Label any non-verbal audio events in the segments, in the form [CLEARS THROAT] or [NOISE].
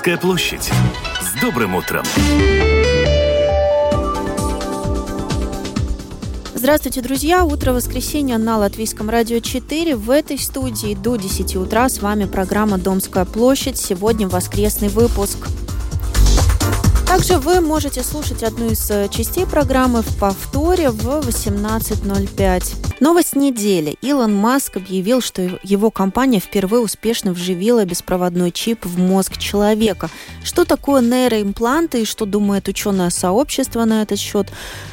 Домская площадь. С добрым утром! Здравствуйте, друзья! Утро воскресенья на Латвийском радио 4. В этой студии до 10 утра с вами программа «Домская площадь». Сегодня воскресный выпуск. Также вы можете слушать одну из э, частей программы в повторе в 18.05. Новость недели. Илон Маск объявил, что его компания впервые успешно вживила беспроводной чип в мозг человека. Что такое нейроимпланты и что думает ученое сообщество на этот счет?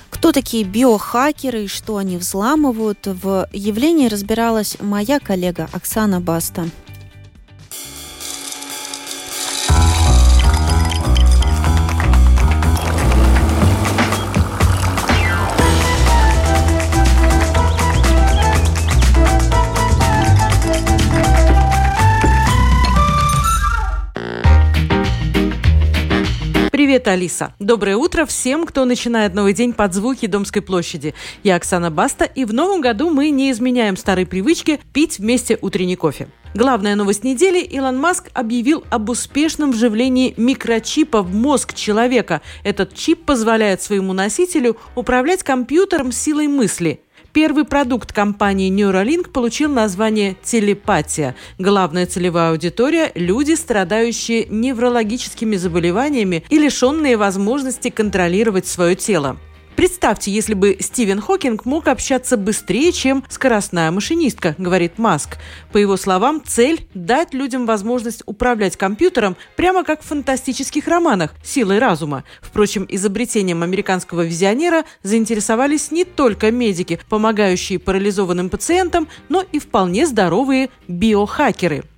Кто такие биохакеры и что они взламывают? В явлении разбиралась моя коллега Оксана Баста. Привет, Алиса. Доброе утро всем, кто начинает новый день под звуки Домской площади. Я Оксана Баста, и в новом году мы не изменяем старой привычки пить вместе утренний кофе. Главная новость недели – Илон Маск объявил об успешном вживлении микрочипа в мозг человека. Этот чип позволяет своему носителю управлять компьютером силой мысли – Первый продукт компании Neuralink получил название «Телепатия». Главная целевая аудитория – люди, страдающие неврологическими заболеваниями и лишенные возможности контролировать свое тело. Представьте, если бы Стивен Хокинг мог общаться быстрее, чем скоростная машинистка, говорит Маск. По его словам, цель – дать людям возможность управлять компьютером прямо как в фантастических романах «Силой разума». Впрочем, изобретением американского визионера заинтересовались не только медики, помогающие парализованным пациентам, но и вполне здоровые биохакеры –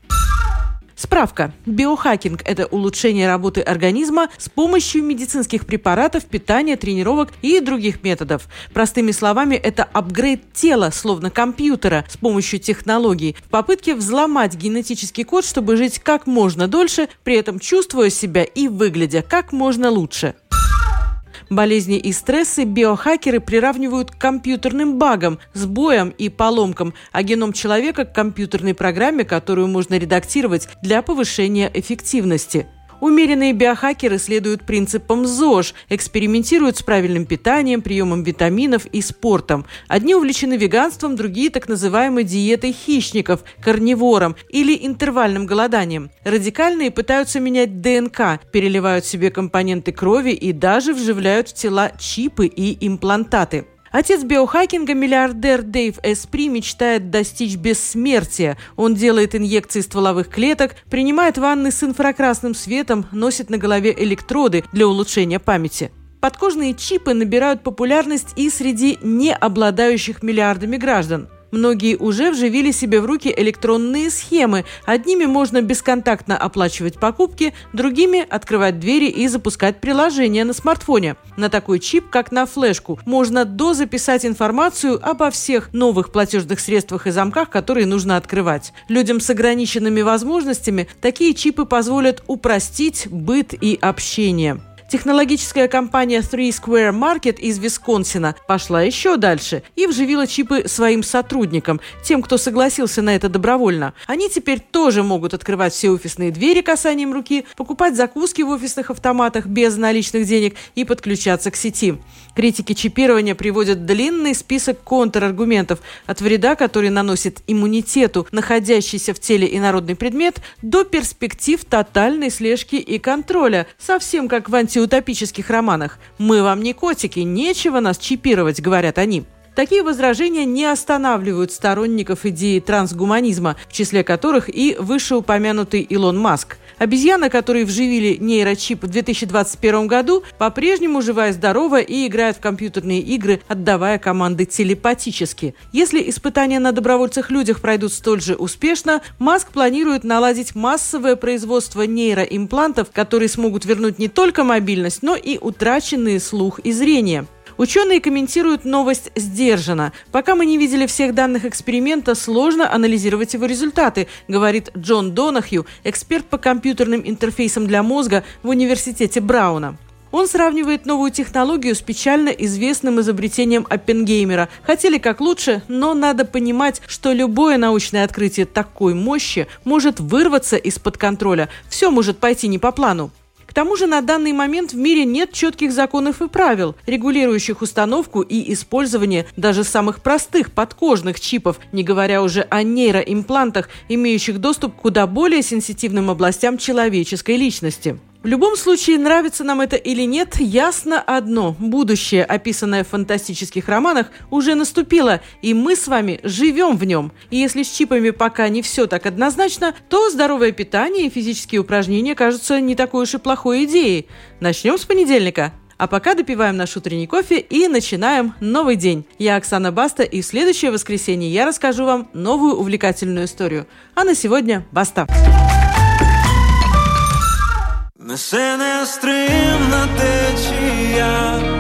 Справка. Биохакинг – это улучшение работы организма с помощью медицинских препаратов, питания, тренировок и других методов. Простыми словами, это апгрейд тела, словно компьютера, с помощью технологий, в попытке взломать генетический код, чтобы жить как можно дольше, при этом чувствуя себя и выглядя как можно лучше. Болезни и стрессы биохакеры приравнивают к компьютерным багам, сбоям и поломкам, а геном человека к компьютерной программе, которую можно редактировать для повышения эффективности. Умеренные биохакеры следуют принципам ЗОЖ, экспериментируют с правильным питанием, приемом витаминов и спортом. Одни увлечены веганством, другие так называемой диетой хищников, карнивором или интервальным голоданием. Радикальные пытаются менять ДНК, переливают себе компоненты крови и даже вживляют в тела чипы и имплантаты. Отец биохакинга, миллиардер Дэйв Эспри, мечтает достичь бессмертия. Он делает инъекции стволовых клеток, принимает ванны с инфракрасным светом, носит на голове электроды для улучшения памяти. Подкожные чипы набирают популярность и среди не обладающих миллиардами граждан – Многие уже вживили себе в руки электронные схемы. Одними можно бесконтактно оплачивать покупки, другими – открывать двери и запускать приложения на смартфоне. На такой чип, как на флешку, можно дозаписать информацию обо всех новых платежных средствах и замках, которые нужно открывать. Людям с ограниченными возможностями такие чипы позволят упростить быт и общение. Технологическая компания Three Square Market из Висконсина пошла еще дальше и вживила чипы своим сотрудникам, тем, кто согласился на это добровольно. Они теперь тоже могут открывать все офисные двери касанием руки, покупать закуски в офисных автоматах без наличных денег и подключаться к сети. Критики чипирования приводят длинный список контраргументов от вреда, который наносит иммунитету, находящийся в теле инородный предмет, до перспектив тотальной слежки и контроля, совсем как в анти антиутопических романах. «Мы вам не котики, нечего нас чипировать», говорят они. Такие возражения не останавливают сторонников идеи трансгуманизма, в числе которых и вышеупомянутый Илон Маск. Обезьяна, которой вживили нейрочип в 2021 году, по-прежнему живая и здорова и играет в компьютерные игры, отдавая команды телепатически. Если испытания на добровольцах-людях пройдут столь же успешно, Маск планирует наладить массовое производство нейроимплантов, которые смогут вернуть не только мобильность, но и утраченные слух и зрение. Ученые комментируют новость сдержанно. Пока мы не видели всех данных эксперимента, сложно анализировать его результаты, говорит Джон Донахью, эксперт по компьютерным интерфейсам для мозга в университете Брауна. Он сравнивает новую технологию с печально известным изобретением Оппенгеймера. Хотели как лучше, но надо понимать, что любое научное открытие такой мощи может вырваться из-под контроля. Все может пойти не по плану. К тому же на данный момент в мире нет четких законов и правил, регулирующих установку и использование даже самых простых подкожных чипов, не говоря уже о нейроимплантах, имеющих доступ к куда более сенситивным областям человеческой личности. В любом случае, нравится нам это или нет, ясно одно. Будущее, описанное в фантастических романах, уже наступило, и мы с вами живем в нем. И если с чипами пока не все так однозначно, то здоровое питание и физические упражнения кажутся не такой уж и плохой идеей. Начнем с понедельника. А пока допиваем наш утренний кофе и начинаем новый день. Я Оксана Баста, и в следующее воскресенье я расскажу вам новую увлекательную историю. А на сегодня баста! Несе нестримна течія, я там,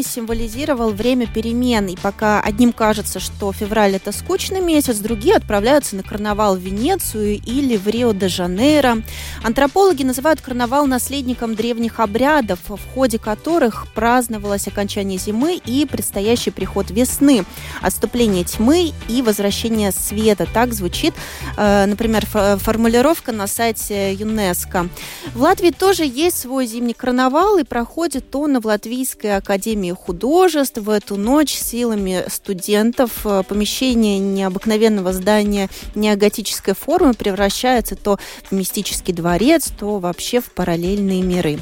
Веками символизировал время перемен, и пока одним кажется, что февраль это скучный месяц, другие отправляются на карнавал в Венецию или в Рио-де-Жанейро. Антропологи называют карнавал наследником древних обрядов, в ходе которых праздновалось окончание зимы и предстоящий приход весны, отступление тьмы и возвращение света. Так звучит, э, например, фо- формулировка на сайте ЮНЕСКО. В Латвии тоже есть свой зимний карнавал, и проходит он в Латвийской академии художеств в эту ночь силами студентов. Э, Помещение необыкновенного здания неоготической формы превращается то в мистический дворец, то вообще в параллельные миры.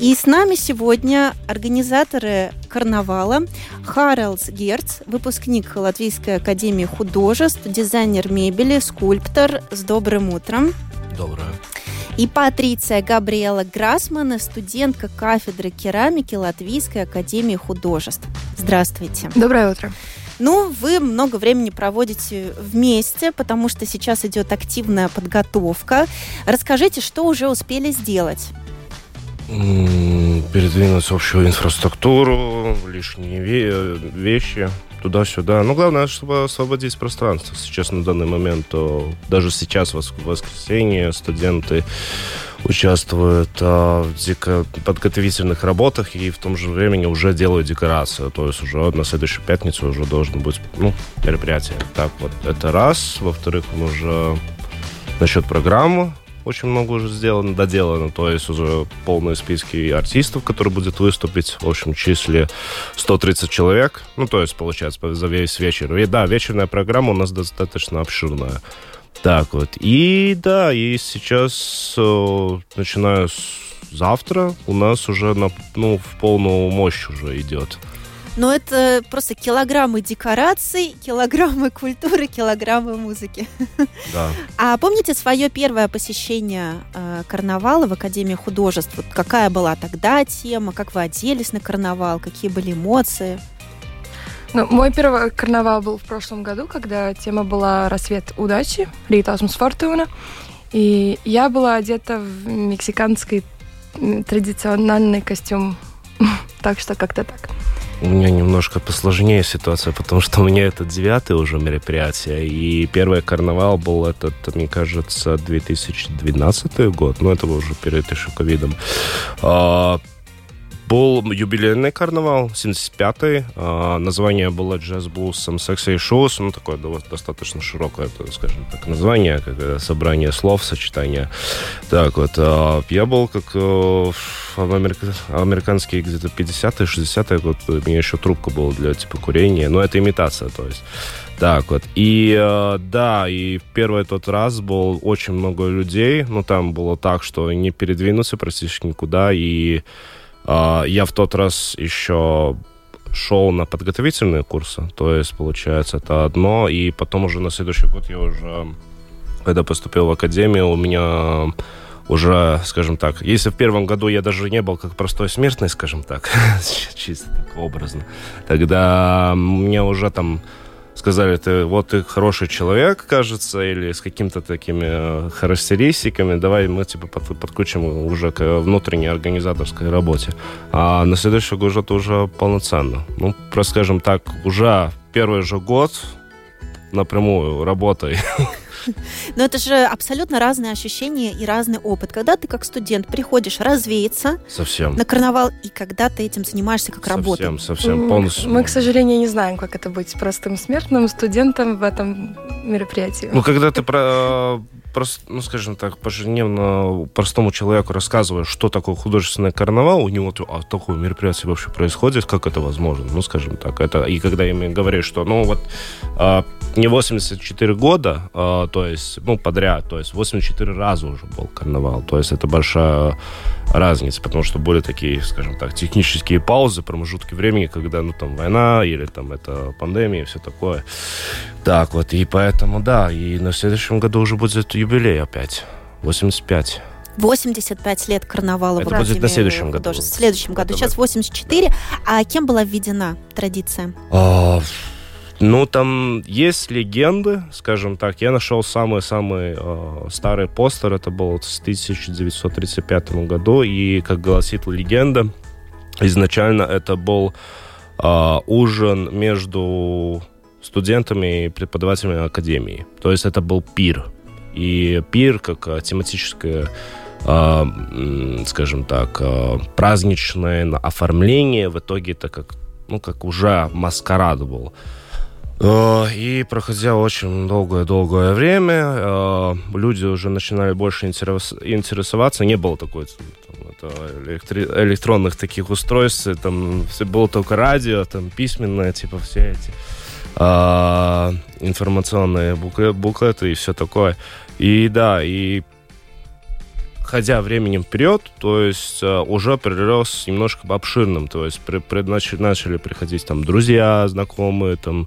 И с нами сегодня организаторы карнавала Харлс Герц, выпускник Латвийской академии художеств, дизайнер мебели, скульптор. С добрым утром. Доброе. И Патриция Габриэла Грасмана, студентка кафедры керамики Латвийской академии художеств. Здравствуйте. Доброе утро. Ну, вы много времени проводите вместе, потому что сейчас идет активная подготовка. Расскажите, что уже успели сделать? Передвинуть общую инфраструктуру, лишние ве- вещи туда-сюда. Но главное, чтобы освободить пространство. Сейчас на данный момент, то даже сейчас, в воскресенье, студенты участвуют а, в дека- подготовительных работах и в том же времени уже делают декорацию. То есть уже на следующую пятницу уже должно быть ну, мероприятие. Так вот, это раз. Во-вторых, мы уже насчет программы очень много уже сделано, доделано. То есть уже полные списки артистов, которые будут выступить. В общем числе 130 человек. Ну, то есть, получается, за весь вечер. И да, вечерная программа у нас достаточно обширная. Так вот. И да, и сейчас, э, начиная с завтра, у нас уже на, ну, в полную мощь уже идет. Но это просто килограммы декораций, килограммы культуры, килограммы музыки. Да. А помните свое первое посещение э, карнавала в Академии художеств? Вот какая была тогда тема? Как вы оделись на карнавал? Какие были эмоции? Ну, мой первый карнавал был в прошлом году, когда тема была «Рассвет удачи», Ритасмус Фортуна. И я была одета в мексиканский традиционный костюм. [LAUGHS] Так что как-то так. У меня немножко посложнее ситуация, потому что [LAUGHS] у меня это девятое уже мероприятие, и первый карнавал был этот, мне кажется, 2012 год, но это было уже перед еще ковидом. Был юбилейный карнавал, 75-й. А, название было Jazz Blues Some Sexy Shows. Ну, такое достаточно широкое, скажем так, название, как э, собрание слов, сочетание. Так вот, а, я был как э, в америка- американские где-то 50-е, 60-е год. У меня еще трубка была для типа курения. Но это имитация, то есть. Так вот. И э, да, и в первый тот раз был очень много людей. Ну, там было так, что не передвинуться практически никуда. И я в тот раз еще шел на подготовительные курсы, то есть, получается, это одно, и потом уже на следующий год я уже, когда поступил в академию, у меня уже, скажем так, если в первом году я даже не был как простой смертный, скажем так, [LAUGHS] чисто так образно, тогда мне уже там сказали, ты вот ты хороший человек, кажется, или с какими-то такими э, характеристиками, давай мы типа под- подключим уже к внутренней организаторской работе. А на следующий год это уже полноценно. Ну, просто скажем так, уже первый же год напрямую работой. [LAUGHS] [LAUGHS] Но это же абсолютно разные ощущения и разный опыт. Когда ты как студент приходишь развеяться Совсем. на карнавал, и когда ты этим занимаешься как работой. Совсем, совсем, Мы- полностью. Мы, к сожалению, не знаем, как это быть простым смертным студентом в этом мероприятии. Ну, когда ты про, прос- ну, скажем так, пожизненно простому человеку рассказываешь, что такое художественный карнавал, у него а такое мероприятие вообще происходит, как это возможно? Ну, скажем так, это и когда им говоришь, что, ну, вот а, не 84 года, а, то есть, ну, подряд, то есть 84 раза уже был карнавал, то есть это большая разница, потому что были такие, скажем так, технические паузы, промежутки времени, когда, ну, там, война или там это пандемия и все такое. Так вот, и поэтому, да, и на следующем году уже будет юбилей опять. 85. 85 лет карнавала Это в будет на следующем году. В следующем году. Сейчас в- 84. А кем была введена традиция? А, ну, там есть легенды, скажем так. Я нашел самый-самый э, старый постер. Это был с 1935 году. И, как гласит легенда, изначально это был э, ужин между студентами и преподавателями академии. То есть это был пир. И пир как э, тематическое э, скажем так, э, праздничное оформление в итоге это как, ну, как уже маскарад был. Э, И проходя очень долгое-долгое время, э, люди уже начинали больше интерес- интересоваться. Не было такой там, это электронных таких устройств, там все было только радио, там письменное, типа все эти а, информационные букле- буклеты и все такое. И да, и ходя временем вперед, то есть э, уже перерос немножко обширным, то есть при- при- начали, начали приходить там друзья, знакомые, там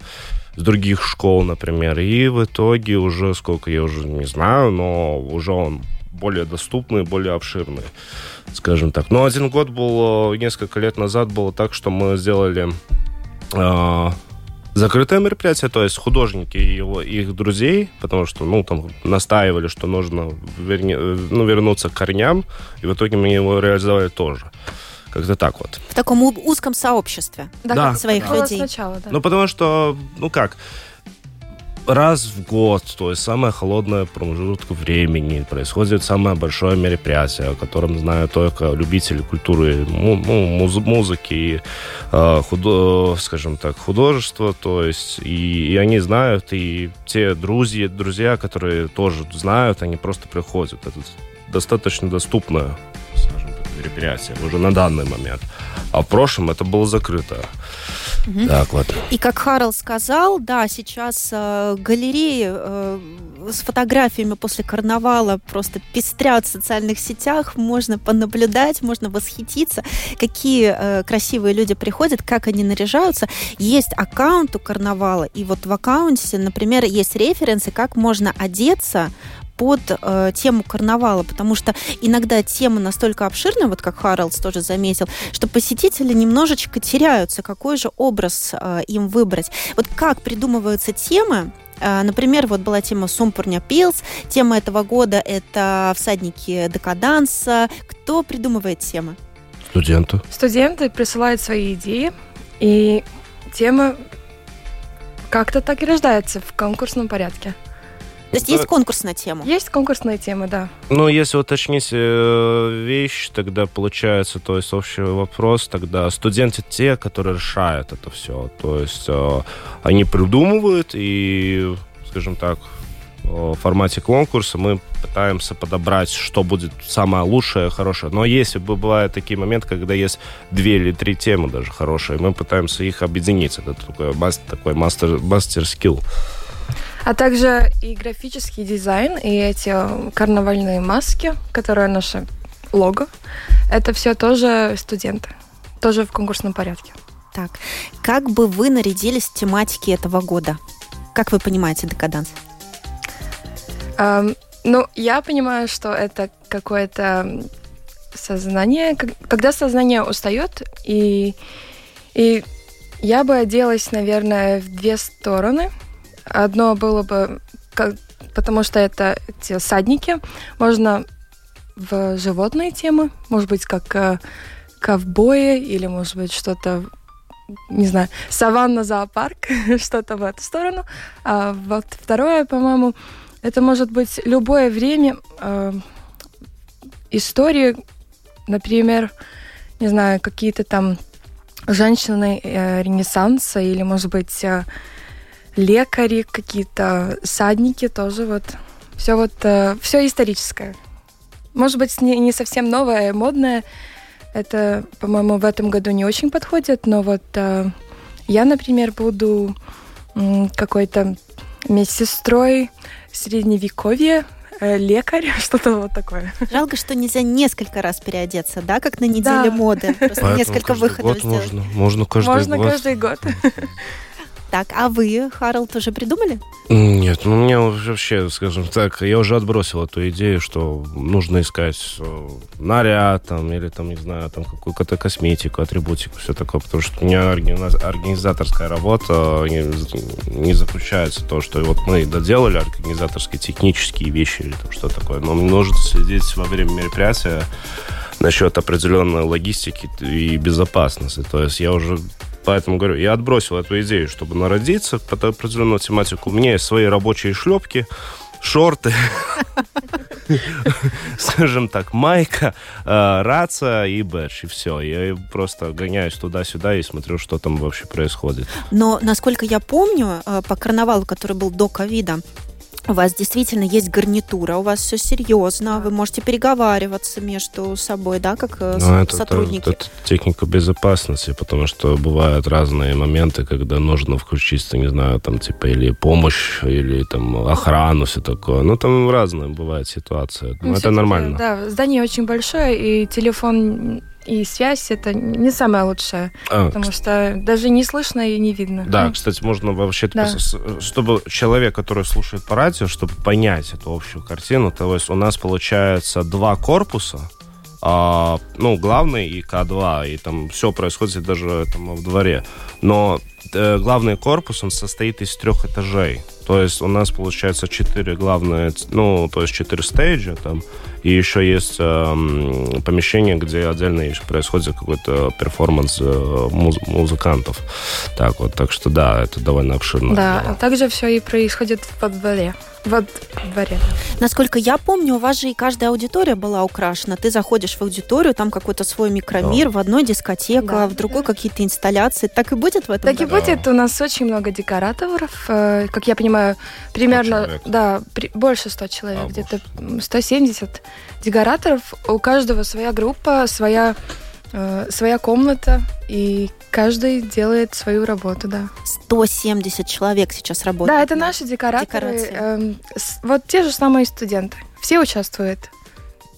с других школ, например, и в итоге уже, сколько я уже не знаю, но уже он более доступный, более обширный, скажем так. Но один год был, э, несколько лет назад было так, что мы сделали э, закрытое мероприятие, то есть художники и его, их друзей, потому что, ну, там настаивали, что нужно верни- э, ну, вернуться к корням, и в итоге мы его реализовали тоже. Как-то так вот. В таком узком сообществе. Да, Да. Своих было людей. сначала, да. Ну, потому что, ну как, раз в год, то есть самая холодная промежутка времени, происходит самое большое мероприятие, о котором знают только любители культуры, ну, муз- музыки и, э, худо- скажем так, художества, то есть, и, и они знают, и те друзья, друзья, которые тоже знают, они просто приходят. Это достаточно доступное, скажем так, мероприятие уже на данный момент. А в прошлом это было закрыто. Так вот. И как Харл сказал, да, сейчас э, галереи э, с фотографиями после карнавала просто пестрят в социальных сетях, можно понаблюдать, можно восхититься, какие э, красивые люди приходят, как они наряжаются. Есть аккаунт у карнавала, и вот в аккаунте, например, есть референсы, как можно одеться под э, тему карнавала, потому что иногда тема настолько обширная, вот как Харлдс тоже заметил, что посетители немножечко теряются, какой же образ э, им выбрать. Вот как придумываются темы, э, Например, вот была тема Сумпурня Пилс. Тема этого года – это всадники декаданса. Кто придумывает темы? Студенты. Студенты присылают свои идеи, и тема как-то так и рождается в конкурсном порядке. То есть есть конкурс на тему? Есть конкурсные темы, да. Ну, если уточнить э, вещь, тогда получается, то есть общий вопрос, тогда студенты те, которые решают это все. То есть э, они придумывают и, скажем так, э, в формате конкурса мы пытаемся подобрать, что будет самое лучшее, хорошее. Но если бы бывают такие моменты, когда есть две или три темы даже хорошие, мы пытаемся их объединить. Это такой, мас- такой мастер, мастер-скилл. А также и графический дизайн, и эти э, карнавальные маски, которые наше лого, это все тоже студенты, тоже в конкурсном порядке. Так, как бы вы нарядились в тематике этого года? Как вы понимаете декаданс? Эм, ну, я понимаю, что это какое-то сознание, когда сознание устает, и, и я бы оделась, наверное, в две стороны. Одно было бы, как- потому что это те садники, можно в животные темы, может быть, как э, ковбои или, может быть, что-то не знаю, саванна зоопарк, [LAUGHS] что-то в эту сторону. А вот второе, по-моему, это может быть любое время э, истории, например, не знаю, какие-то там женщины э, Ренессанса или, может быть, э, лекари, какие-то садники тоже вот. Все вот, все историческое. Может быть, не, не совсем новое, модное. Это, по-моему, в этом году не очень подходит, но вот э, я, например, буду какой-то медсестрой средневековья, э, лекарь, [LAUGHS] что-то вот такое. Жалко, что нельзя несколько раз переодеться, да, как на неделе Да. моды. Просто Поэтому несколько выходов год сделать. можно. Можно каждый Можно год. каждый год. [LAUGHS] Так, а вы, Харл, тоже придумали? Нет, ну мне вообще, скажем так, я уже отбросил эту идею, что нужно искать э, наряд там, или там, не знаю, там какую-то косметику, атрибутику, все такое, потому что у меня органи- организаторская работа не, не заключается в том, что вот мы доделали организаторские технические вещи или там что такое, но мне нужно следить во время мероприятия насчет определенной логистики и безопасности. То есть я уже Поэтому говорю, я отбросил эту идею, чтобы народиться под определенную тематику. У меня есть свои рабочие шлепки, шорты, скажем так, майка, э, рация и бэдж, и все. Я просто гоняюсь туда-сюда и смотрю, что там вообще происходит. Но, насколько я помню, э, по карнавалу, который был до ковида, у вас действительно есть гарнитура, у вас все серьезно, вы можете переговариваться между собой, да, как э, Но Ну, это, сотрудники. это- это техника безопасности, потому что бывают разные моменты, когда нужно включиться, не знаю, там, типа, или помощь, или там охрану, все такое. Ну, там разные бывают ситуации. Ну, Ну, это нормально. Да, здание очень большое, и телефон и связь это не самое лучшее, А, потому что даже не слышно и не видно. Да, кстати, можно вообще, Да. чтобы человек, который слушает по радио, чтобы понять эту общую картину, то есть у нас получается два корпуса, а, ну, главный и К2, и там все происходит даже там, в дворе. Но главный корпус, он состоит из трех этажей. То есть у нас получается четыре главные, ну, то есть четыре стейджа там, и еще есть эм, помещение, где отдельно еще происходит какой-то перформанс э, муз- музыкантов. Так вот, так что да, это довольно обширно. Да, а также все и происходит во дворе. Во дворе. Насколько я помню, у вас же и каждая аудитория была украшена. Ты заходишь в аудиторию, там какой-то свой микромир, в одной дискотека, Да. в другой какие-то инсталляции. Так и будет в этом Так и году? Будет. У нас очень много декораторов. э, Как я понимаю, примерно, да, при- больше 100 человек, А, где-то м, 170 декораторов. У каждого своя группа, своя, э, своя комната, и каждый делает свою работу, да. 170 человек сейчас работает. Да, это наши декораторы. Декорации. с- вот те же самые студенты. Все участвуют.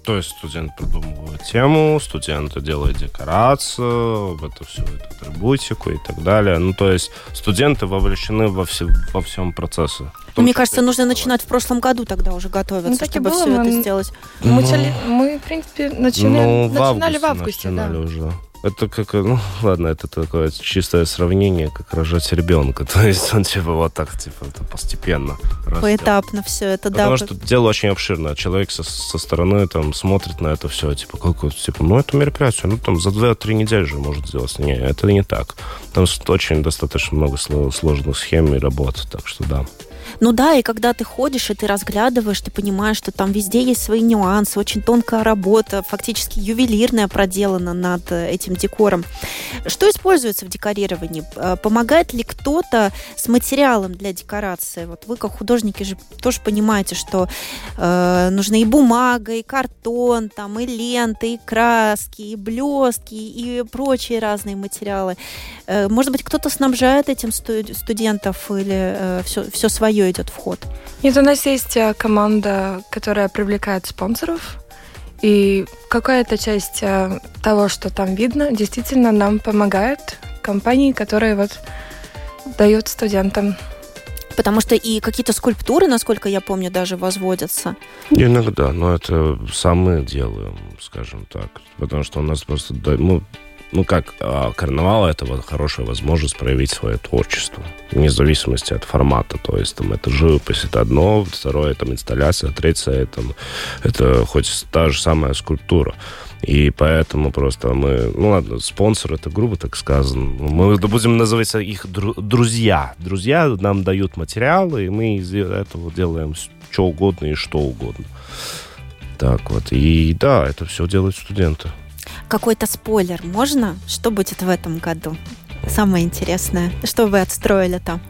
То есть студент придумывает тему, студенты делают декорацию, это все, эту атрибутику и так далее. Ну, то есть студенты вовлечены во, все, во всем процессе. Том Мне кажется, нужно рисовать. начинать в прошлом году тогда уже готовиться, Ну, так чтобы было, все это мы- сделать. Мы, Ну, мы, в принципе, начали, ну, в начинали в августе августе, да. начинали уже. Это как, ну, ладно, это такое чистое сравнение, как рожать ребенка. [LAUGHS] То есть он типа вот так, типа, это постепенно растет. Поэтапно все это, да. Потому что дело очень обширное. Человек со, со стороны там смотрит на это все, типа, как типа, ну, это мероприятие, ну, там, за 2-3 недели же может сделать. Не, это не так. Там очень достаточно много сло- сложных схем и работ, так что да. Ну да, и когда ты ходишь, и ты разглядываешь, ты понимаешь, что там везде есть свои нюансы, очень тонкая работа, фактически ювелирная проделана над э, этим декором. Что используется в декорировании? Э, Помогает ли кто-то с материалом для декорации? Вот вы, как художники, же тоже понимаете, что э, нужны и бумага, и картон, там, и ленты, и краски, и блестки, и прочие разные материалы. Э, Может быть, кто-то снабжает этим сту- студентов или все, все свое идет в ход? Нет, у нас есть э, команда, которая привлекает спонсоров. И какая-то часть э, того, что там видно, действительно нам помогает компании, которые вот дают студентам. Потому что и какие-то скульптуры, насколько я помню, даже возводятся. Иногда, но это сам мы делаем, скажем так. Потому что у нас просто, ну, ну как, а, карнавал это вот хорошая возможность проявить свое творчество, вне зависимости от формата. То есть там это живопись, это одно, второе там инсталляция, третье это, это хоть та же самая скульптура. И поэтому просто мы, ну ладно, спонсор это грубо так сказано. Мы будем называть их дру- друзья. Друзья нам дают материалы, и мы из этого делаем что угодно и что угодно. Так вот. И да, это все делают студенты. Какой-то спойлер можно? Что будет в этом году? Самое интересное. Что вы отстроили там?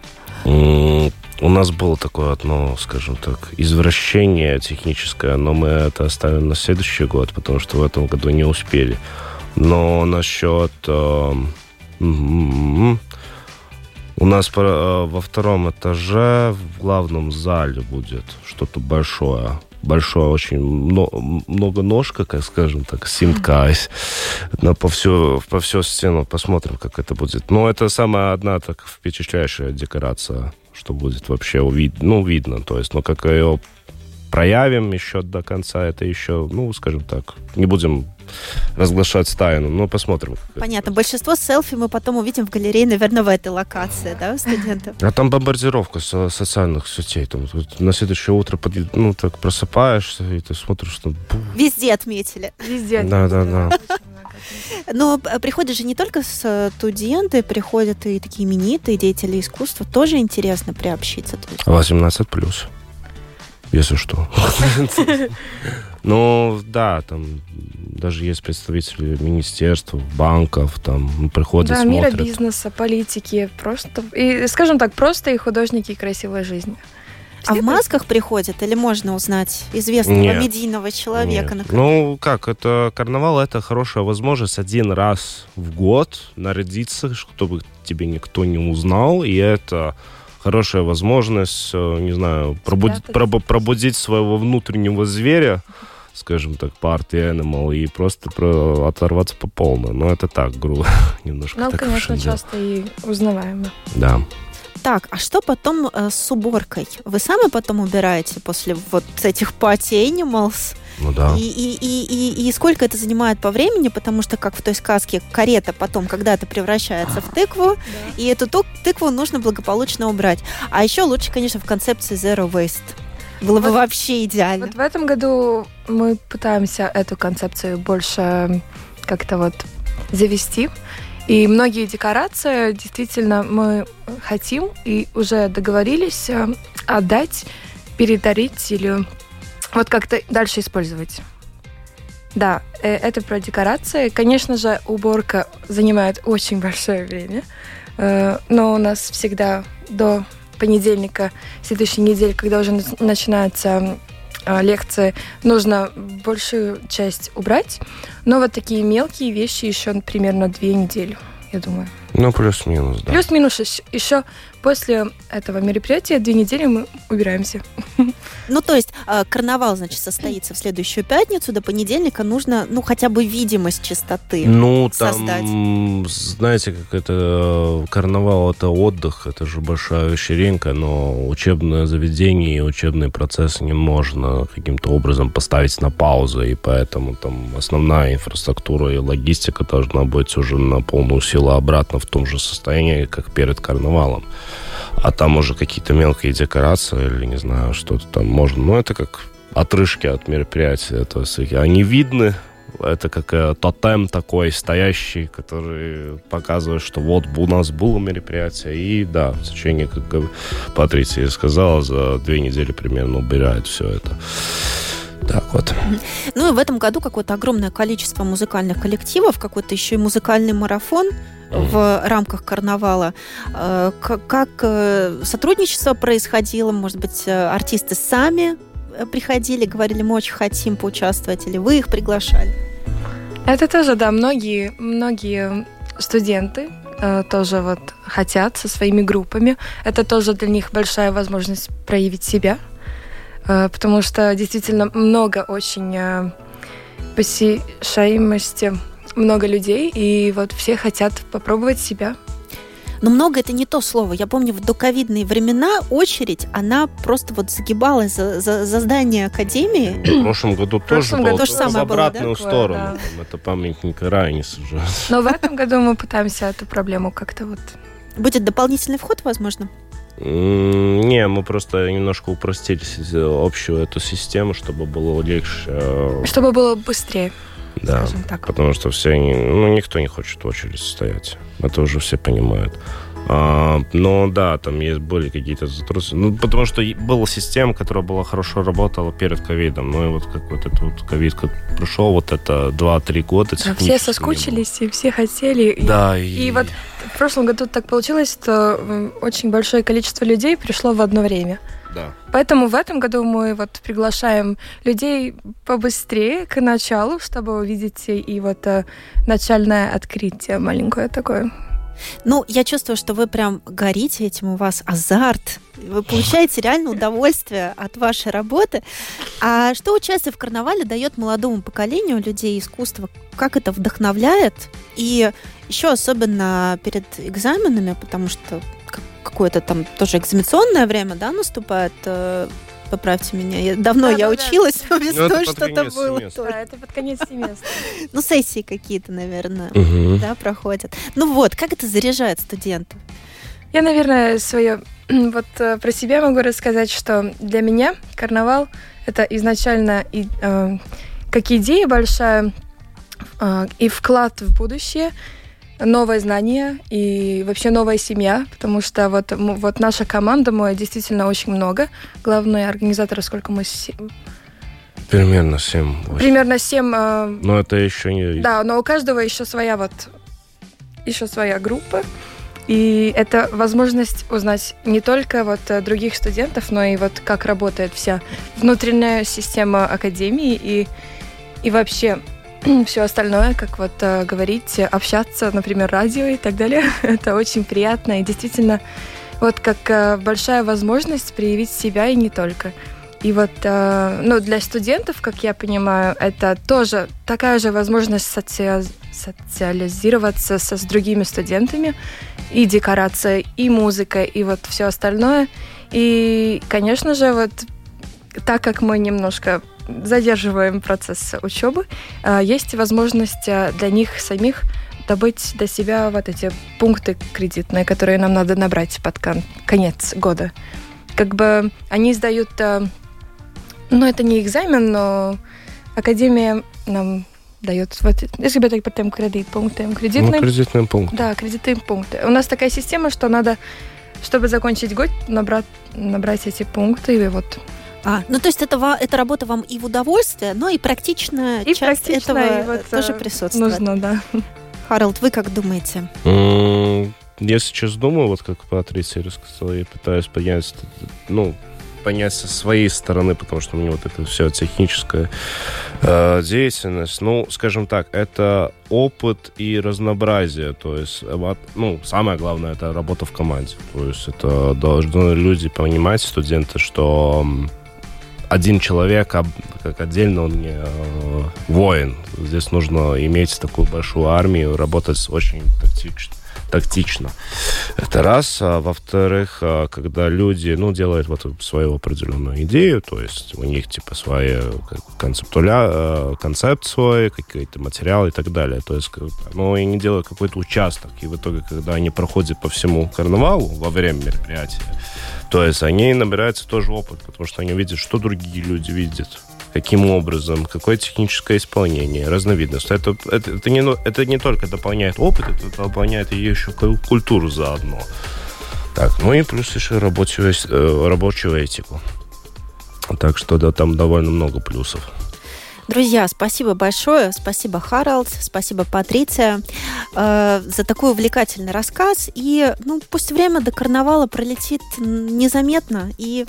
У нас было такое одно, скажем так, извращение техническое, но мы это оставим на следующий год, потому что в этом году не успели. Но насчет... э, м, у нас э, во втором этаже в главном зале будет что-то большое. Большое, очень мно- многоножка, как скажем так, синткайс. На по всю, по всю стену посмотрим, как это будет. Но это самая одна так впечатляющая декорация, что будет вообще увид... ну, видно. То есть, но как ее проявим еще до конца, это еще, ну, скажем так, не будем разглашать тайну, но посмотрим. Понятно. Большинство селфи мы потом увидим в галерее, наверное, в этой локации, да, у студентов? А там бомбардировка со- социальных сетей. Там, вот на следующее утро под- ну, так просыпаешься, и ты смотришь, что... бу, Везде отметили. Везде. Да, да, да. Но э, приходят же не только студенты, приходят и такие именитые деятели искусства. Тоже интересно приобщиться. То есть 18 плюс. Если что. [LAUGHS] Ну, да, там даже есть представители министерств, банков, там приходят, Да, мира бизнеса, политики, просто, и, скажем так, просто и художники красивой жизни. А в масках приходят или можно узнать известного Нет. медийного человека? Нет. Ну, как, это карнавал, это хорошая возможность один раз в год нарядиться, чтобы тебе никто не узнал, и это хорошая возможность, э, не знаю, пробудить, Спрятать. пробу- пробудить своего внутреннего зверя, скажем так, party animal, и просто про- оторваться по полной. Но это так, грубо, [LAUGHS] немножко Ну, так конечно, часто и узнаваемо. Да. Так, а что потом э, с уборкой? Вы сами потом убираете после вот этих party animals? Ну да. И, и, и, и, и сколько это занимает по времени, потому что, как в той сказке, карета потом когда-то превращается в тыкву, и эту ту- тыкву нужно благополучно убрать. А еще лучше, конечно, в концепции Zero Waste. Было бы Вот- вообще идеально. Вот в этом году мы пытаемся эту концепцию больше как-то вот завести. И многие декорации действительно мы хотим и уже договорились э, отдать, передарить или вот как-то дальше использовать. Да, э, это про декорации. Конечно же, уборка занимает очень большое время, э, но у нас всегда до понедельника следующей недели, когда уже нач- начинается лекции, нужно большую часть убрать. Но вот такие мелкие вещи еще примерно две недели, я думаю. Ну, плюс-минус, да. Плюс-минус ещ- еще после этого мероприятия две недели мы убираемся. Ну, то есть э, карнавал, значит, состоится в следующую пятницу. До понедельника нужно, ну, хотя бы видимость чистоты. Ну, создать. там, знаете, как это, э, карнавал это отдых, это же большая вечеринка, но учебное заведение и учебный процесс не можно каким-то образом поставить на паузу, и поэтому там основная инфраструктура и логистика должна быть уже на полную силу обратно в том же состоянии, как перед карнавалом. А там уже какие-то мелкие декорации или, не знаю, что-то там можно. Ну, это как отрыжки от мероприятия. То есть они видны, это как э, тотем такой стоящий, который показывает, что вот у нас было мероприятие. И да, в течение, как Патриция сказала, за две недели примерно убирает все это. Так вот. Ну и в этом году какое-то огромное количество музыкальных коллективов, какой-то еще и музыкальный марафон в рамках карнавала. Э, Как э, сотрудничество происходило? Может быть, э, артисты сами приходили, говорили, мы очень хотим поучаствовать, или вы их приглашали? Это тоже, да, многие, многие студенты э, тоже вот хотят со своими группами. Это тоже для них большая возможность проявить себя, потому что действительно много очень э, посещаемости, много людей, и вот все хотят попробовать себя. Но много это не то слово. Я помню, в доковидные времена очередь, она просто вот загибалась за, за, за здание академии. В прошлом году тоже прошлом было году то же самое в было, да, обратную сторону. да. Это памятник Райнису уже. Но в этом году мы пытаемся эту проблему как-то вот... Будет дополнительный вход, возможно? Не, мы просто немножко упростили с- общую эту систему, чтобы было легче. э, Чтобы было быстрее, Да. скажем так. Потому что все, ну, никто не хочет в очередь стоять. Это уже все понимают. А, но да, там есть были какие-то затруднения. Ну, потому что и была система, которая была хорошо работала перед ковидом. Ну и вот как вот этот вот ковид как пришел, вот это 2-3 года. Да, все соскучились, и все хотели. и-. Да, и... И вот в прошлом году так получилось, что очень большое количество людей пришло в одно время. Да. Поэтому в этом году мы вот приглашаем людей побыстрее к началу, чтобы увидеть и вот э, начальное открытие маленькое такое. Ну, я чувствую, что вы прям горите этим, у вас азарт. Вы получаете реально удовольствие от вашей работы. А что участие в карнавале дает молодому поколению людей искусства? Как это вдохновляет? И еще особенно перед экзаменами, потому что как- какое-то там тоже экзаменационное время, да, наступает. Поправьте меня. Я, давно я Да-да-да. училась, но весной что-то было семестра. тоже. Да, это под конец семестра. [LAUGHS] Ну, сессии какие-то, наверное, да, проходят. Ну вот, как это заряжает студентов? Я, наверное, свое [CLEARS THROAT] вот э, про себя могу рассказать, что для меня карнавал это изначально и, э, как идея большая э, и вклад в будущее, новое знание и вообще новая семья, потому что вот, вот наша команда, мы действительно очень много. Главный организатор, сколько мы... Примерно 7 Примерно семь... э, Но это еще не... да, но у каждого еще своя вот еще своя группа. И это возможность узнать не только вот э, других студентов, но и вот как работает вся внутренняя система академии и, и вообще [CLEARS THROAT] все остальное, как вот э, говорить, общаться, например, радио и так далее. [LAUGHS] это очень приятно и действительно вот как э, большая возможность проявить себя и не только. И вот, э, ну, для студентов, как я понимаю, это тоже такая же возможность соци- социализироваться со, с другими студентами, и декорация, и музыка, и вот все остальное. И, конечно же, вот так как мы немножко задерживаем процесс учебы, э, есть возможность э, для них самих добыть для себя вот эти пункты кредитные, которые нам надо набрать под кон- конец года. Как бы они сдают, э, ну это не экзамен, но академия нам дает вот, es gribēju teikt par tiem kredītpunktiem. Ну, Кредитные, кредитный пункт. да, кредитные пункты. У нас такая система, что надо, чтобы закончить год, набрать, набрать эти пункты, и вот А, ну, то есть это, эта работа вам и в удовольствие, но и практичная И часть практично, этого и вот, тоже э, присутствует. нужно, да. Харалд, вы как думаете? Я сейчас думаю, вот как Патриция рассказала, я пытаюсь понять, ну, понять со своей стороны, потому что у меня вот это все техническая э, деятельность. Ну, скажем так, это опыт и разнообразие. То есть, э, ну, самое главное, это работа в команде. То есть, это должны люди понимать, студенты, что один человек об- как отдельно он не э, воин. Здесь нужно иметь такую большую армию, работать очень тактично. тактично. Это раз. А во-вторых, а, когда люди, ну, делают вот свою определенную идею, то есть у них, типа, свои концептуля, э, концепт свой, какие-то материалы и так далее. То есть, ну, они делают какой-то участок, и в итоге, когда они проходят по всему карнавалу во время мероприятия, то есть они набираются тоже опыт, потому что они видят, что другие люди видят, каким образом, какое техническое исполнение, разновидность. Это, это, это, не, но- это не только дополняет опыт, это дополняет и еще ку- культуру заодно. Так, ну и плюс еще рабочую, э, рабочую этику. Так что да, там довольно много плюсов. Друзья, спасибо большое. Спасибо, Харалд. Спасибо, Патриция, э, за такой увлекательный рассказ. И ну, пусть время до карнавала пролетит незаметно. И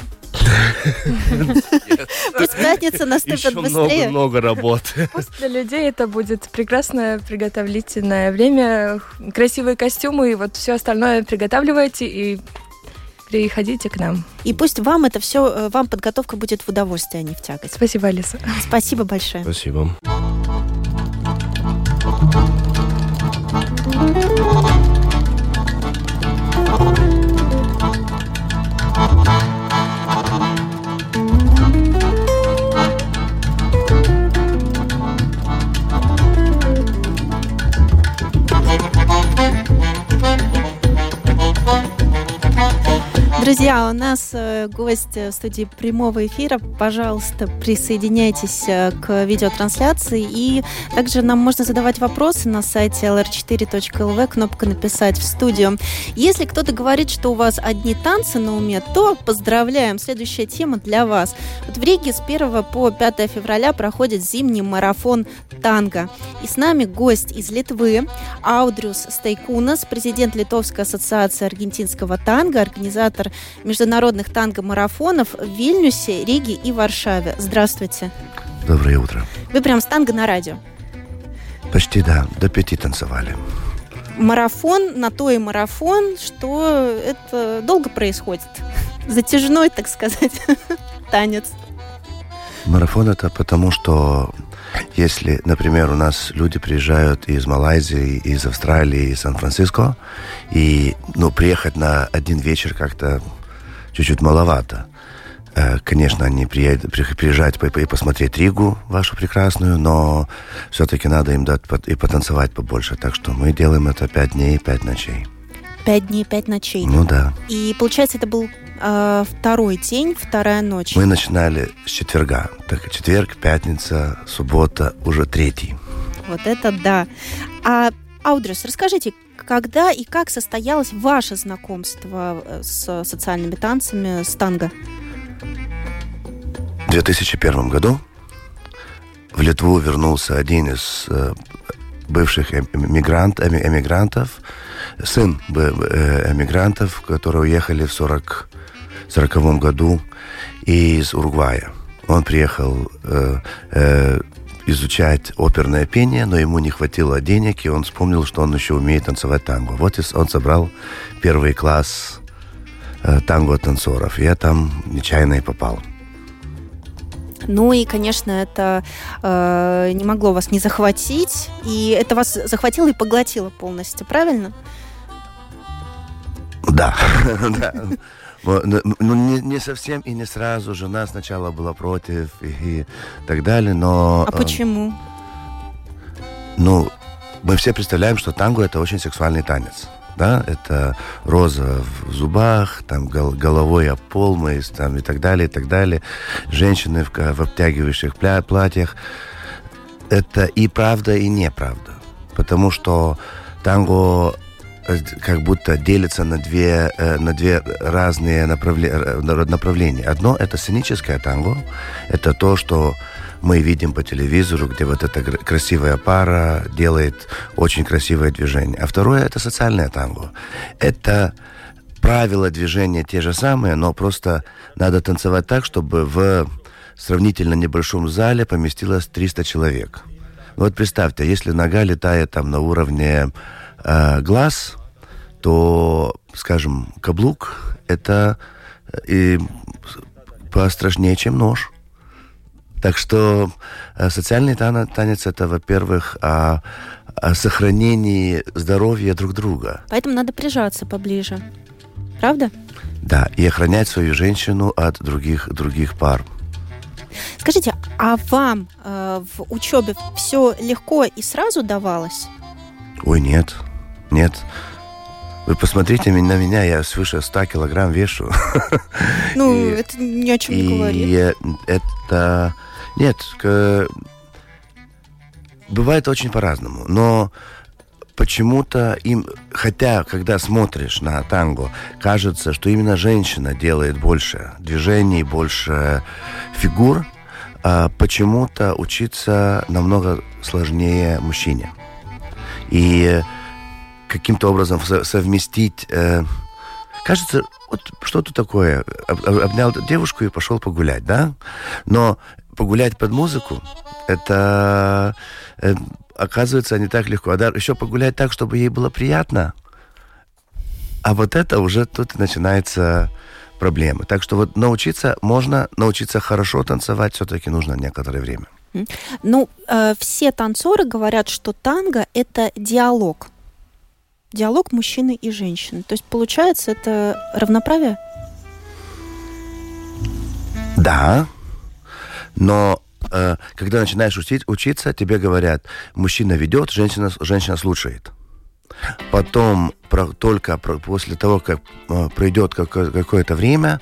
пусть пятница наступит Еще быстрее. много-много работы. Пусть для людей это будет прекрасное приготовительное время, красивые костюмы и вот все остальное приготавливайте и приходите к нам. И пусть вам это все, вам подготовка будет в удовольствие, а не в тягость. Спасибо, Алиса. Спасибо большое. Спасибо. Друзья, у нас э, гость э, в студии прямого эфира. Пожалуйста, присоединяйтесь э, к видеотрансляции. И также нам можно задавать вопросы на сайте lr4.lv, кнопка «Написать в студию». Если кто-то говорит, что у вас одни танцы на уме, то поздравляем. Следующая тема для вас. Вот в Риге с 1 по 5 февраля проходит зимний марафон танго. И с нами гость из Литвы, Аудриус Стейкунас, президент Литовской ассоциации аргентинского танго, организатор международных танго-марафонов в Вильнюсе, Риге и Варшаве. Здравствуйте. Доброе утро. Вы прям с танго на радио. Почти, да, до пяти танцевали. Марафон на то и марафон, что это долго происходит. [LAUGHS] Затяжной, так сказать, [LAUGHS] танец. Марафон это потому, что если, например, у нас люди приезжают из Малайзии, из Австралии, из Сан-Франциско, и ну, приехать на один вечер как-то чуть-чуть маловато. Э, Конечно, они приедут, приезжают и посмотреть Ригу, вашу прекрасную, но все-таки надо им дать и потанцевать побольше. Так что мы делаем это пять дней, пять ночей. Пять дней, пять ночей. Ну да. И получается, это был э, второй день, вторая ночь. Мы начинали с четверга. Так, четверг, пятница, суббота, уже третий. Вот это да. А, Аудрис, расскажите, когда и как состоялось ваше знакомство э, с социальными танцами, с танго? В 2001 году в Литву вернулся один из э, бывших эм- эмигрант, эми- эмигрантов, сын эмигрантов, которые уехали в 40, 40 году из Уругвая. Он приехал э, э, изучать оперное пение, но ему не хватило денег, и он вспомнил, что он еще умеет танцевать танго. Вот он собрал первый класс э, танго-танцоров. Я там нечаянно и попал. Ну и, конечно, это э, не могло вас не захватить, и это вас захватило и поглотило полностью, правильно? Да, [LAUGHS] да. Ну, ну, не, не совсем и не сразу. Жена сначала была против и, и так далее, но... А э, почему? Ну, мы все представляем, что танго это очень сексуальный танец. Да, это роза в зубах, там гол- головой об пол мы, там и так далее, и так далее. Женщины в, в обтягивающих пля- платьях. Это и правда, и неправда. Потому что танго как будто делится на две, э, на две разные э, направления. Одно – это сценическое танго. Это то, что мы видим по телевизору, где вот эта красивая пара делает очень красивое движение. А второе – это социальное танго. Это правила движения те же самые, но просто надо танцевать так, чтобы в сравнительно небольшом зале поместилось 300 человек. Вот представьте, если нога летает там на уровне э, глаз, то, скажем, каблук это э, и пострашнее, чем нож. Так что э, социальный танец это, во-первых, о, о сохранении здоровья друг друга. Поэтому надо прижаться поближе. Правда? Да, и охранять свою женщину от других, других пар. Скажите, а вам э, в учебе все легко и сразу давалось? Ой, нет, нет. Вы посмотрите на меня, я свыше 100 килограмм вешу. [LAUGHS] Ну, И- это ни о чем не говорит. И это... Нет, к- бывает очень по-разному, но почему-то им, хотя когда смотришь на танго, кажется, что именно женщина делает больше движений, больше фигур, а почему-то учиться намного сложнее мужчине. И каким-то образом со- совместить... э, кажется, вот что-то такое. Об- об- Обнял девушку и пошел погулять, да? Но погулять под музыку, это э, оказывается не так легко. А да, еще погулять так, чтобы ей было приятно. А вот это уже тут начинается проблемы. Так что вот научиться можно, научиться хорошо танцевать все-таки нужно некоторое время. Ну, э, все танцоры говорят, что танго – это диалог. Диалог мужчины и женщины. То есть, получается, это равноправие? Да, но э, когда начинаешь учить, учиться, тебе говорят, мужчина ведет, женщина, женщина слушает. Потом, про- только про- после того, как э, пройдет какое- какое-то время,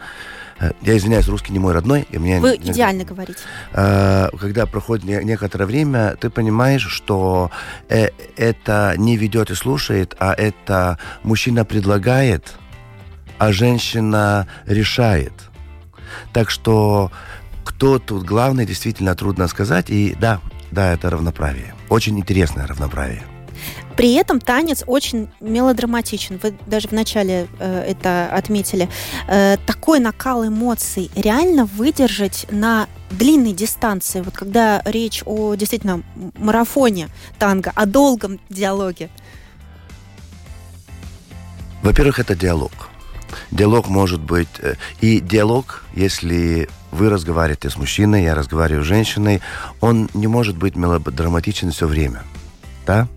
я извиняюсь, русский не мой родной, и мне Вы иногда- идеально говорите. э, когда проходит не- некоторое время, ты понимаешь, что э, это не ведет и слушает, а это мужчина предлагает, а женщина решает. Так что кто тут главный, действительно трудно сказать. И да, да, это равноправие. Очень интересное равноправие. При этом танец очень мелодраматичен. Вы даже вначале э, это отметили. Э, такой накал эмоций реально выдержать на длинной дистанции, вот когда речь о действительно марафоне танго, о долгом диалоге. Во-первых, это диалог. Диалог может быть... э, И диалог, если вы разговариваете с мужчиной, я разговариваю с женщиной, он не может быть мелодраматичен все время. Да?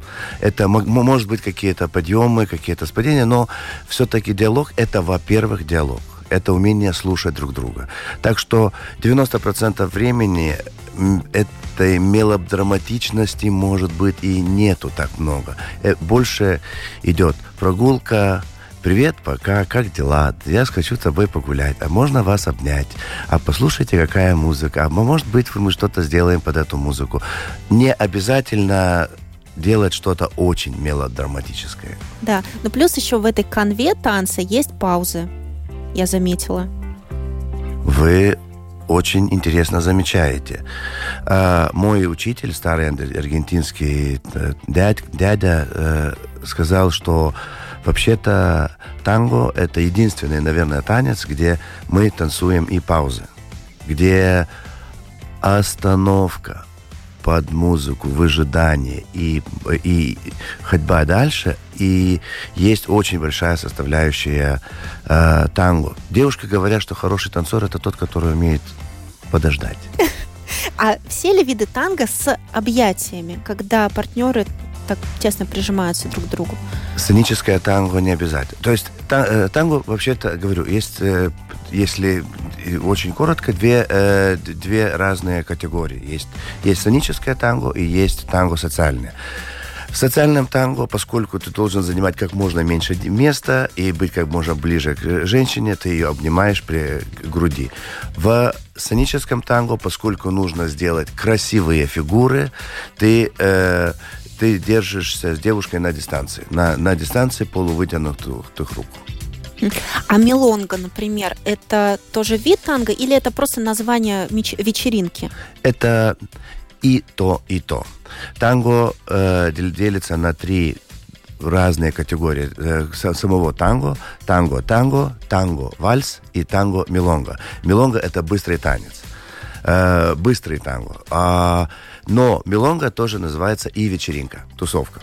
Это мо- мо- может быть какие-то подъемы, какие-то спадения, но все-таки диалог – это, во-первых, диалог. Это умение слушать друг друга. Так что 90% времени этой мелодраматичности, может быть, и нету так много. Э, Больше идет прогулка, Привет, пока, как дела? Я хочу с тобой погулять. А можно вас обнять? А послушайте, какая музыка. А может быть, мы что-то сделаем под эту музыку. Не обязательно делать что-то очень мелодраматическое. Да, но плюс еще в этой конве танца есть паузы, я заметила. Вы очень интересно замечаете. А, мой учитель, старый ар- аргентинский э, дядь- дядя, э, сказал, что вообще-то танго это единственный, наверное, танец, где мы танцуем и паузы, где остановка под музыку, выжидание и, и ходьба дальше. И есть очень большая составляющая э, танго. Девушки говорят, что хороший танцор это тот, который умеет подождать. А все ли виды танго с объятиями, когда партнеры так тесно прижимаются друг к другу? Сценическое танго не обязательно. То есть э, танго, вообще-то, говорю, есть, э, если и очень коротко, две, э, две разные категории. Есть, есть сценическое танго и есть танго социальное. В социальном танго, поскольку ты должен занимать как можно меньше места и быть как можно ближе к женщине, ты ее обнимаешь при груди. В сценическом танго, поскольку нужно сделать красивые фигуры, ты, э, ты держишься с девушкой на дистанции. На, на дистанции полувытянутых рук. А мелонга, например, это тоже вид танго или это просто название вечеринки? Это и то, и то. Танго э, дел- делится на три разные категории э, са- самого танго. Танго, танго, танго, вальс и танго, мелонга. Мелонга – это быстрый танец. Э, быстрый танго. А, но мелонга тоже называется и вечеринка, тусовка.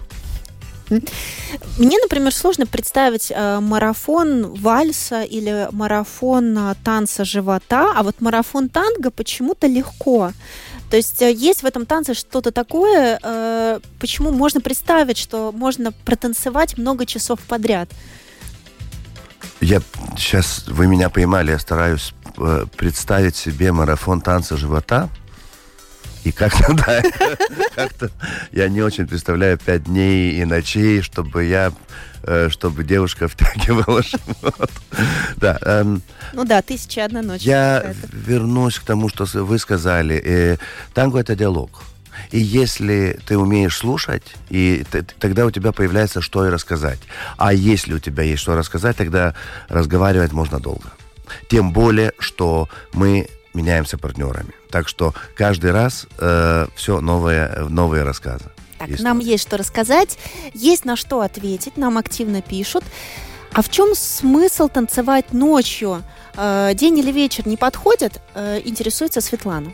Мне, например, сложно представить э, марафон вальса или марафон э, танца живота, а вот марафон танго почему-то легко. То есть э, есть в этом танце что-то такое, э, почему можно представить, что можно протанцевать много часов подряд. Я сейчас, вы меня поймали, я стараюсь э, представить себе марафон танца живота. И как-то, [LAUGHS] да, как-то я не очень представляю пять дней и ночей, чтобы я, э, чтобы девушка [LAUGHS] втягивала живот. Да, эм, Ну да, тысяча одна ночь. я вернусь к тому, что вы сказали. Э, танго это диалог. И если ты умеешь слушать, и т- т- тогда у тебя появляется что и рассказать. А если у тебя есть что рассказать, тогда разговаривать можно долго. Тем более, что мы меняемся партнерами. Так что каждый раз все новые, новые рассказы. Так, Есть нам есть что рассказать, есть на что ответить, нам активно пишут. А в чем смысл танцевать ночью? Э, День или вечер не подходит? Э, Интересуется Светлана.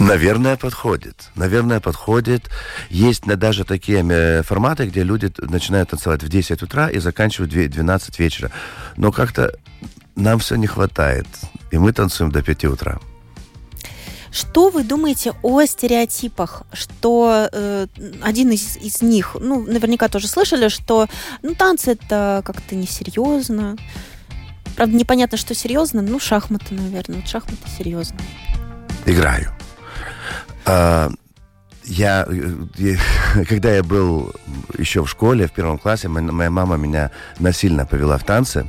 Наверное, подходит. Наверное, подходит. Есть даже такие э, форматы, где люди начинают танцевать в 10 утра и заканчивают в две- 12 вечера. Но как-то нам все не хватает. И мы танцуем до 5 утра. Что вы думаете о стереотипах? Что э, один из, из них, ну, наверняка тоже слышали, что ну, танцы это как-то несерьезно. Правда, непонятно, что серьезно. Ну, шахматы, наверное. Вот шахматы серьезно. Играю. А, я, э, я- [LAUGHS] когда я был еще в школе, в первом классе, мо- моя мама меня насильно повела в танцы.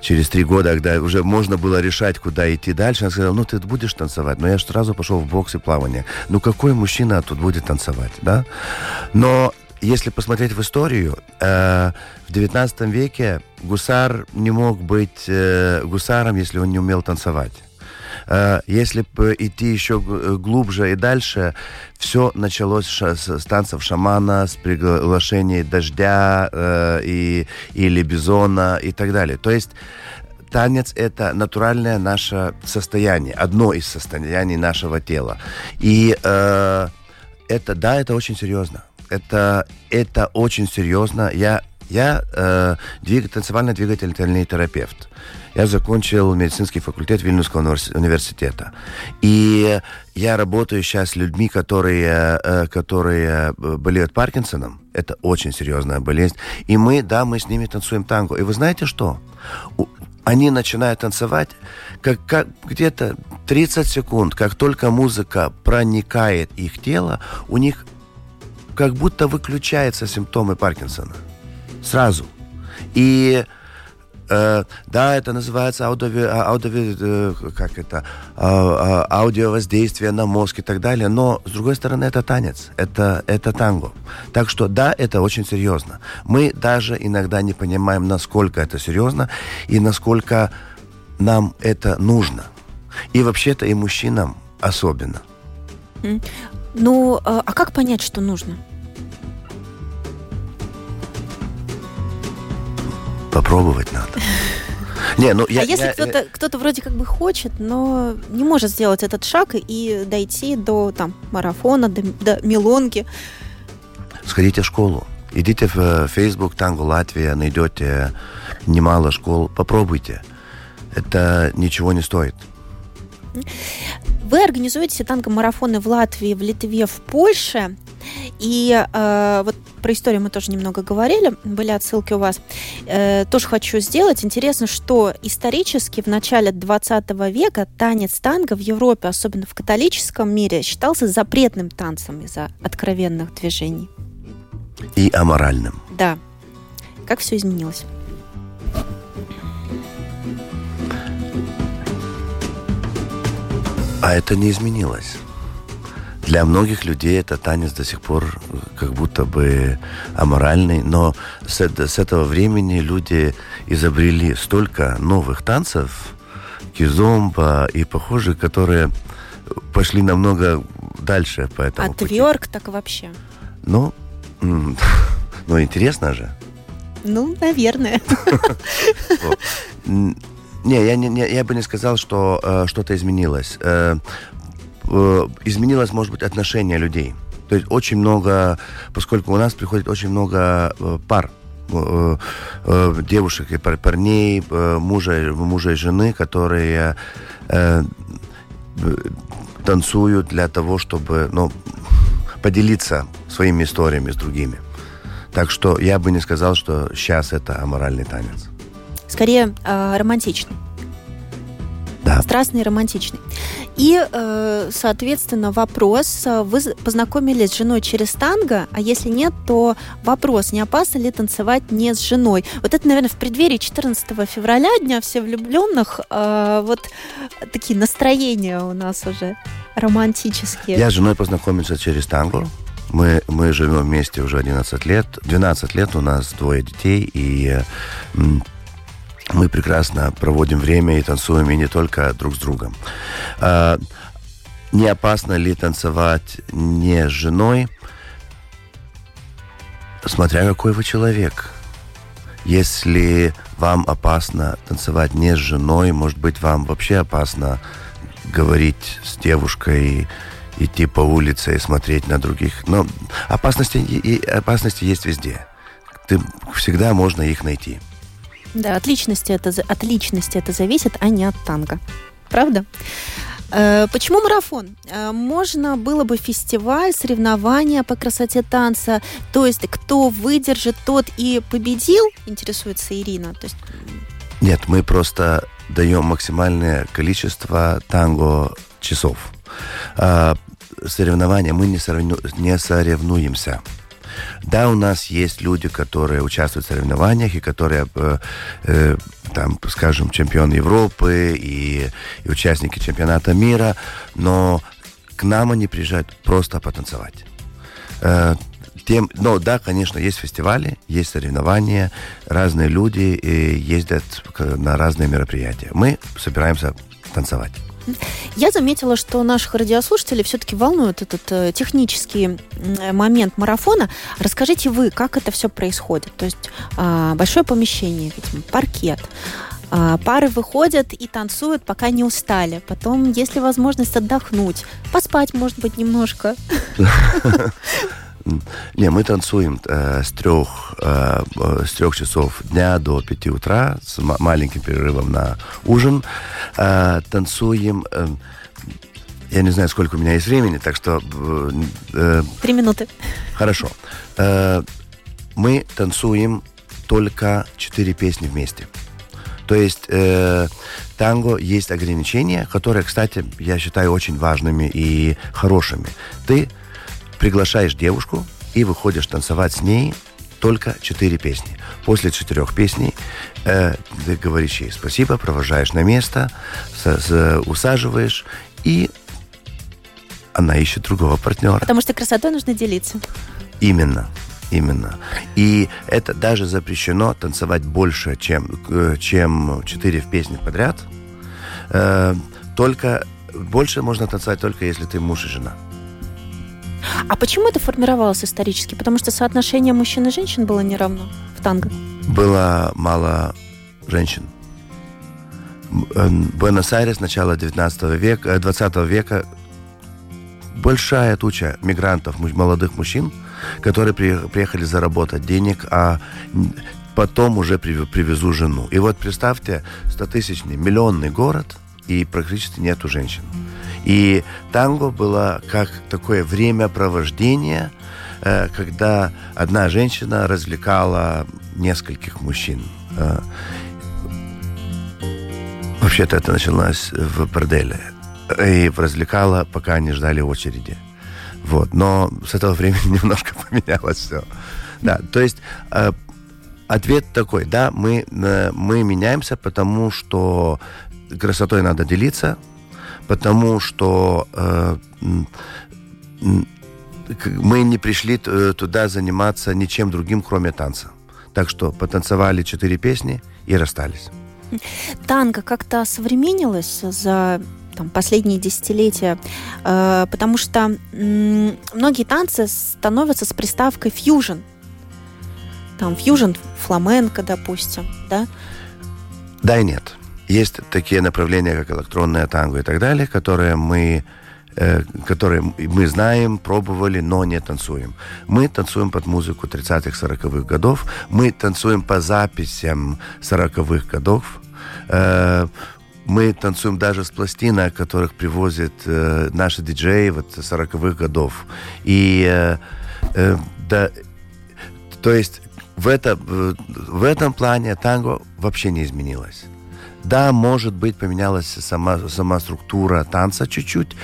Через три года, когда уже можно было решать, куда идти дальше, она сказала, ну, ты будешь танцевать. Но я ж сразу пошел в бокс и плавание. Ну, какой мужчина тут будет танцевать, да? Но если посмотреть в историю, э, в 19 веке гусар не мог быть э, гусаром, если он не умел танцевать. Э, Если бы идти еще г- глубже и дальше, все началось с, танцев шамана, с приглашений дождя э, и, или бизона и так далее. То есть танец – это натуральное наше состояние, одно из состояний нашего тела. И э, это, да, это очень серьезно. Это, это очень серьезно. Я, я э, двиг- танцевально-двигательный терапевт. Я закончил медицинский факультет Вильнюсского универс- университета. И я работаю сейчас с людьми, которые, э, которые э, болеют Паркинсоном. Это очень серьезная болезнь. И мы, да, мы с ними танцуем танго. И вы знаете что? Они начинают танцевать как, как где-то 30 секунд, как только музыка проникает их тело, у них как будто выключаются симптомы Паркинсона. Сразу. И э, да, это называется аудио, аудио, э, как это, а, а, аудиовоздействие на мозг и так далее, но, с другой стороны, это танец, это, это танго. Так что, да, это очень серьезно. Мы даже иногда не понимаем, насколько это серьезно и насколько нам это нужно. И вообще-то и мужчинам особенно. Ну, а как понять, что нужно? Попробовать надо. Не, ну я... а если я- кто-то, кто-то вроде как бы хочет, но не может сделать этот шаг и дойти до там марафона, до, до мелонги. Сходите в школу. Идите в э, Facebook Танго Латвия, найдете немало школ. Попробуйте. Это ничего не стоит. Вы организуете танго-марафоны в Латвии, в Литве, в Польше. И э, вот про историю мы тоже немного говорили, были отсылки у вас. Э, тоже хочу сделать. Интересно, что исторически в начале 20 века танец танго в Европе, особенно в католическом мире, считался запретным танцем из-за откровенных движений. И аморальным. Да. Как все изменилось? А это не изменилось. Для многих людей это танец до сих пор э, как будто бы аморальный, но с, с этого времени люди изобрели столько новых танцев, кизомба и похожих, которые пошли намного дальше по этому а пути. тверк так вообще? Ну, [LAUGHS] ну, интересно же. Ну, наверное. [LAUGHS] [LAUGHS] Не, я, не, не- я бы не сказал, что э, что-то изменилось. Э, э, изменилось, может быть, отношение людей. То есть очень много, поскольку у нас приходит очень много э, пар, э, э, девушек и пар- парней, э, мужа, мужа и жены, которые э, э, танцуют для того, чтобы ну, поделиться своими историями с другими. Так что я бы не сказал, что сейчас это аморальный танец. Скорее, э, романтичный. Да. Страстный и романтичный. И, э, соответственно, вопрос. э, Вы познакомились с женой через танго, а если нет, то вопрос, не опасно ли танцевать не с женой? Вот это, наверное, в преддверии 14 февраля, Дня всех влюбленных, э, вот такие настроения у нас уже романтические. Я с женой познакомился через танго. Мы, мы живем вместе уже 11 лет. 12 лет у нас двое детей, и мы прекрасно проводим время и танцуем, и не только друг с другом. А, не опасно ли танцевать не с женой? Смотря какой вы человек. Если вам опасно танцевать не с женой, может быть, вам вообще опасно говорить с девушкой, идти по улице и смотреть на других. Но опасности, и, опасности есть везде. Ты, всегда можно их найти. Да, от личности, это, от личности это зависит, а не от танго. Правда? Э, Почему марафон? Э, Можно было бы фестиваль, соревнования по красоте танца. То есть, кто выдержит, тот и победил, интересуется Ирина. То есть, Нет, мы просто даем максимальное количество танго часов. А, соревнования мы не, соревну- не соревнуемся. Да, у нас есть люди, которые участвуют в соревнованиях и которые, э, э, там, скажем, чемпион Европы и, и участники чемпионата мира, но к нам они приезжают просто потанцевать. Э, тем, но да, конечно, есть фестивали, есть соревнования, разные люди э, ездят на разные мероприятия. Мы собираемся танцевать. Я заметила, что наших радиослушателей все-таки волнует этот э, технический м, момент марафона. Расскажите вы, как это все происходит? То есть а, большое помещение, паркет. А, Пары выходят и танцуют, пока не устали. Потом, если возможность отдохнуть, поспать, может быть, немножко. [LAUGHS] Не, мы танцуем э, с трех э, э, с трех часов дня до пяти утра с ма- маленьким перерывом на ужин. Э, танцуем. э, я не знаю, сколько у меня есть времени, так что э, э, Три минуты. Хорошо. Э, Мы танцуем только четыре песни вместе. То есть э, танго есть ограничения, которые, кстати, я считаю очень важными и хорошими. Ты приглашаешь девушку и выходишь танцевать с ней только четыре песни. После четырех песней э, ты говоришь ей спасибо, провожаешь на место, с- с- усаживаешь, и она ищет другого партнера. Потому что красотой нужно делиться. Именно. Именно. И это даже запрещено танцевать больше, чем, э, чем 4 в песне подряд. Э, только больше можно танцевать только если ты муж и жена. А почему это формировалось исторически? Потому что соотношение мужчин и женщин было неравно в танго. Было мало женщин. Э, Буэнос-Айрес, начало 19 века, э, 20 века, большая туча мигрантов, молодых мужчин, которые при- приехали заработать денег, а потом уже при- привезу жену. И вот представьте, 100-тысячный, миллионный город, и практически нету женщин. И танго было как такое времяпровождение, э, когда одна женщина развлекала нескольких мужчин. Э, Вообще-то это началось в борделе. И развлекала, пока они ждали очереди. Вот. Но с этого времени [LAUGHS] немножко поменялось все. Да, то есть э, ответ такой, да, мы, э, мы меняемся, потому что красотой надо делиться, потому что э, мы не пришли э, туда заниматься ничем другим, кроме танца. Так что потанцевали четыре песни и расстались. Танго как-то современилось за там, последние десятилетия, э, потому что многие танцы становятся с приставкой фьюжн. Там фьюжн, фламенко, допустим, да? Да и нет. Есть такие направления, как электронное танго и так далее, которые мы э, которые мы знаем, пробовали, но не танцуем. Мы танцуем под музыку 30-х, 40-х годов. Мы танцуем по записям 40-х годов. Э, мы танцуем даже с пластинок, которых привозят э, наши диджеи вот 40-х годов. И да, то есть в, это, в этом плане танго вообще не изменилось. Да, может быть, поменялась сама, сама структура танца чуть-чуть,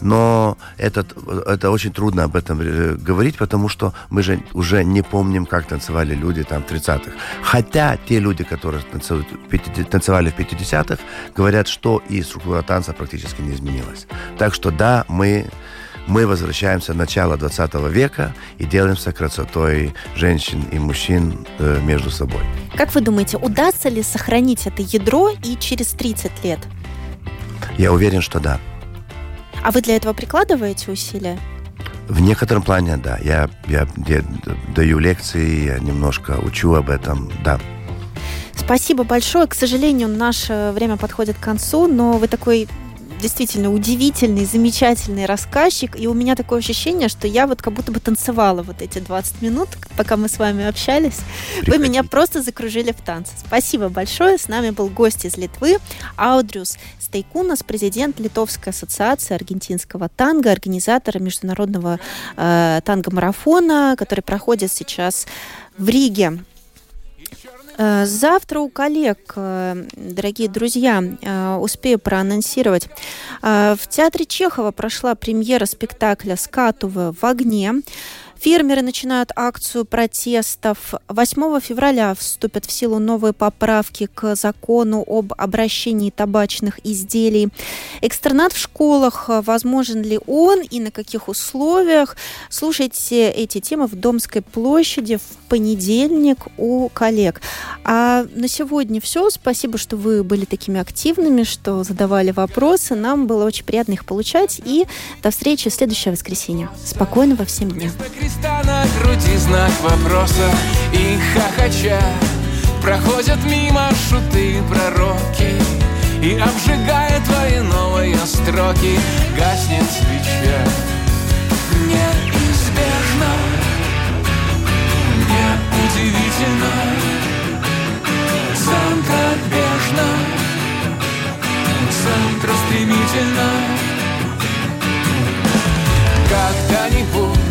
но этот, это очень трудно об этом э, говорить, потому что мы же уже не помним, как танцевали люди там в 30-х. Хотя те люди, которые танцуют в 50 танцевали в 50-х, говорят, что и структура танца практически не изменилась. Так что да, мы мы возвращаемся в начало 20 века и делаемся красотой женщин и мужчин э, между собой. Как вы думаете, удастся ли сохранить это ядро и через 30 лет? Я уверен, что да. А вы для этого прикладываете усилия? В некотором плане, да. Я, я, я даю лекции, я немножко учу об этом, да. Спасибо большое. К сожалению, наше время подходит к концу, но вы такой действительно удивительный, замечательный рассказчик, и у меня такое ощущение, что я вот как будто бы танцевала вот эти 20 минут, пока мы с вами общались. Вы меня просто закружили в танце. Спасибо большое. С нами был гость из Литвы Аудрюс Стейкунас, президент Литовской ассоциации аргентинского танго, организатор международного э, танго-марафона, который проходит сейчас в Риге. Э, Завтра у коллег, э, дорогие друзья, э, успею проанонсировать. В театре Чехова прошла премьера спектакля «Скатувы в огне». Фермеры начинают акцию протестов. 8 февраля вступят в силу новые поправки к закону об обращении табачных изделий. Экстернат в школах, возможен ли он и на каких условиях? Слушайте эти темы в Домской площади в понедельник у коллег. А на сегодня все. Спасибо, что вы были такими активными, что задавали вопросы. Нам было очень приятно их получать. И до встречи в следующее воскресенье. Спокойного всем дня. Креста на груди знак вопроса. И хохоча проходят мимо шуты пророки И обжигая твои новые строки. Гаснет свеча. Неизбежно. Неудивительно. Центробежно Центростремительно Когда-нибудь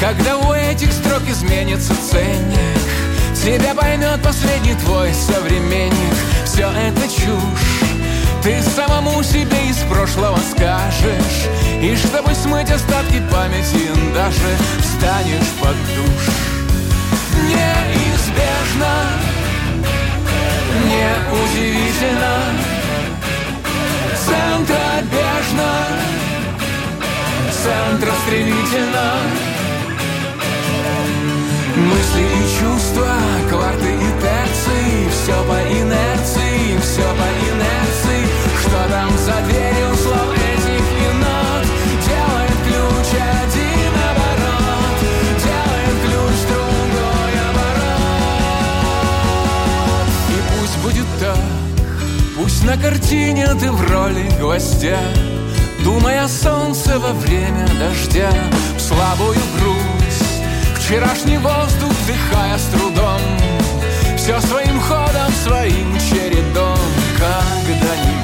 когда у этих строк изменится ценник Тебя поймет последний твой современник. Все это чушь. Ты самому себе из прошлого скажешь. И чтобы смыть остатки памяти Даже встанешь под душ. Неизбежно. Неудивительно. Центробежно. Центростремительно Мысли и чувства, кварты и терции. Все по инерции, все по инерции. Что там за дверью слов этих и нот Делает ключ один оборот. Делает ключ другой оборот. И пусть будет так. Пусть на картине ты в роли гвоздя. Думая солнце во время дождя. В слабую грудь Вчерашний воздух, дыхая с трудом Все своим ходом, своим чередом. Когда-нибудь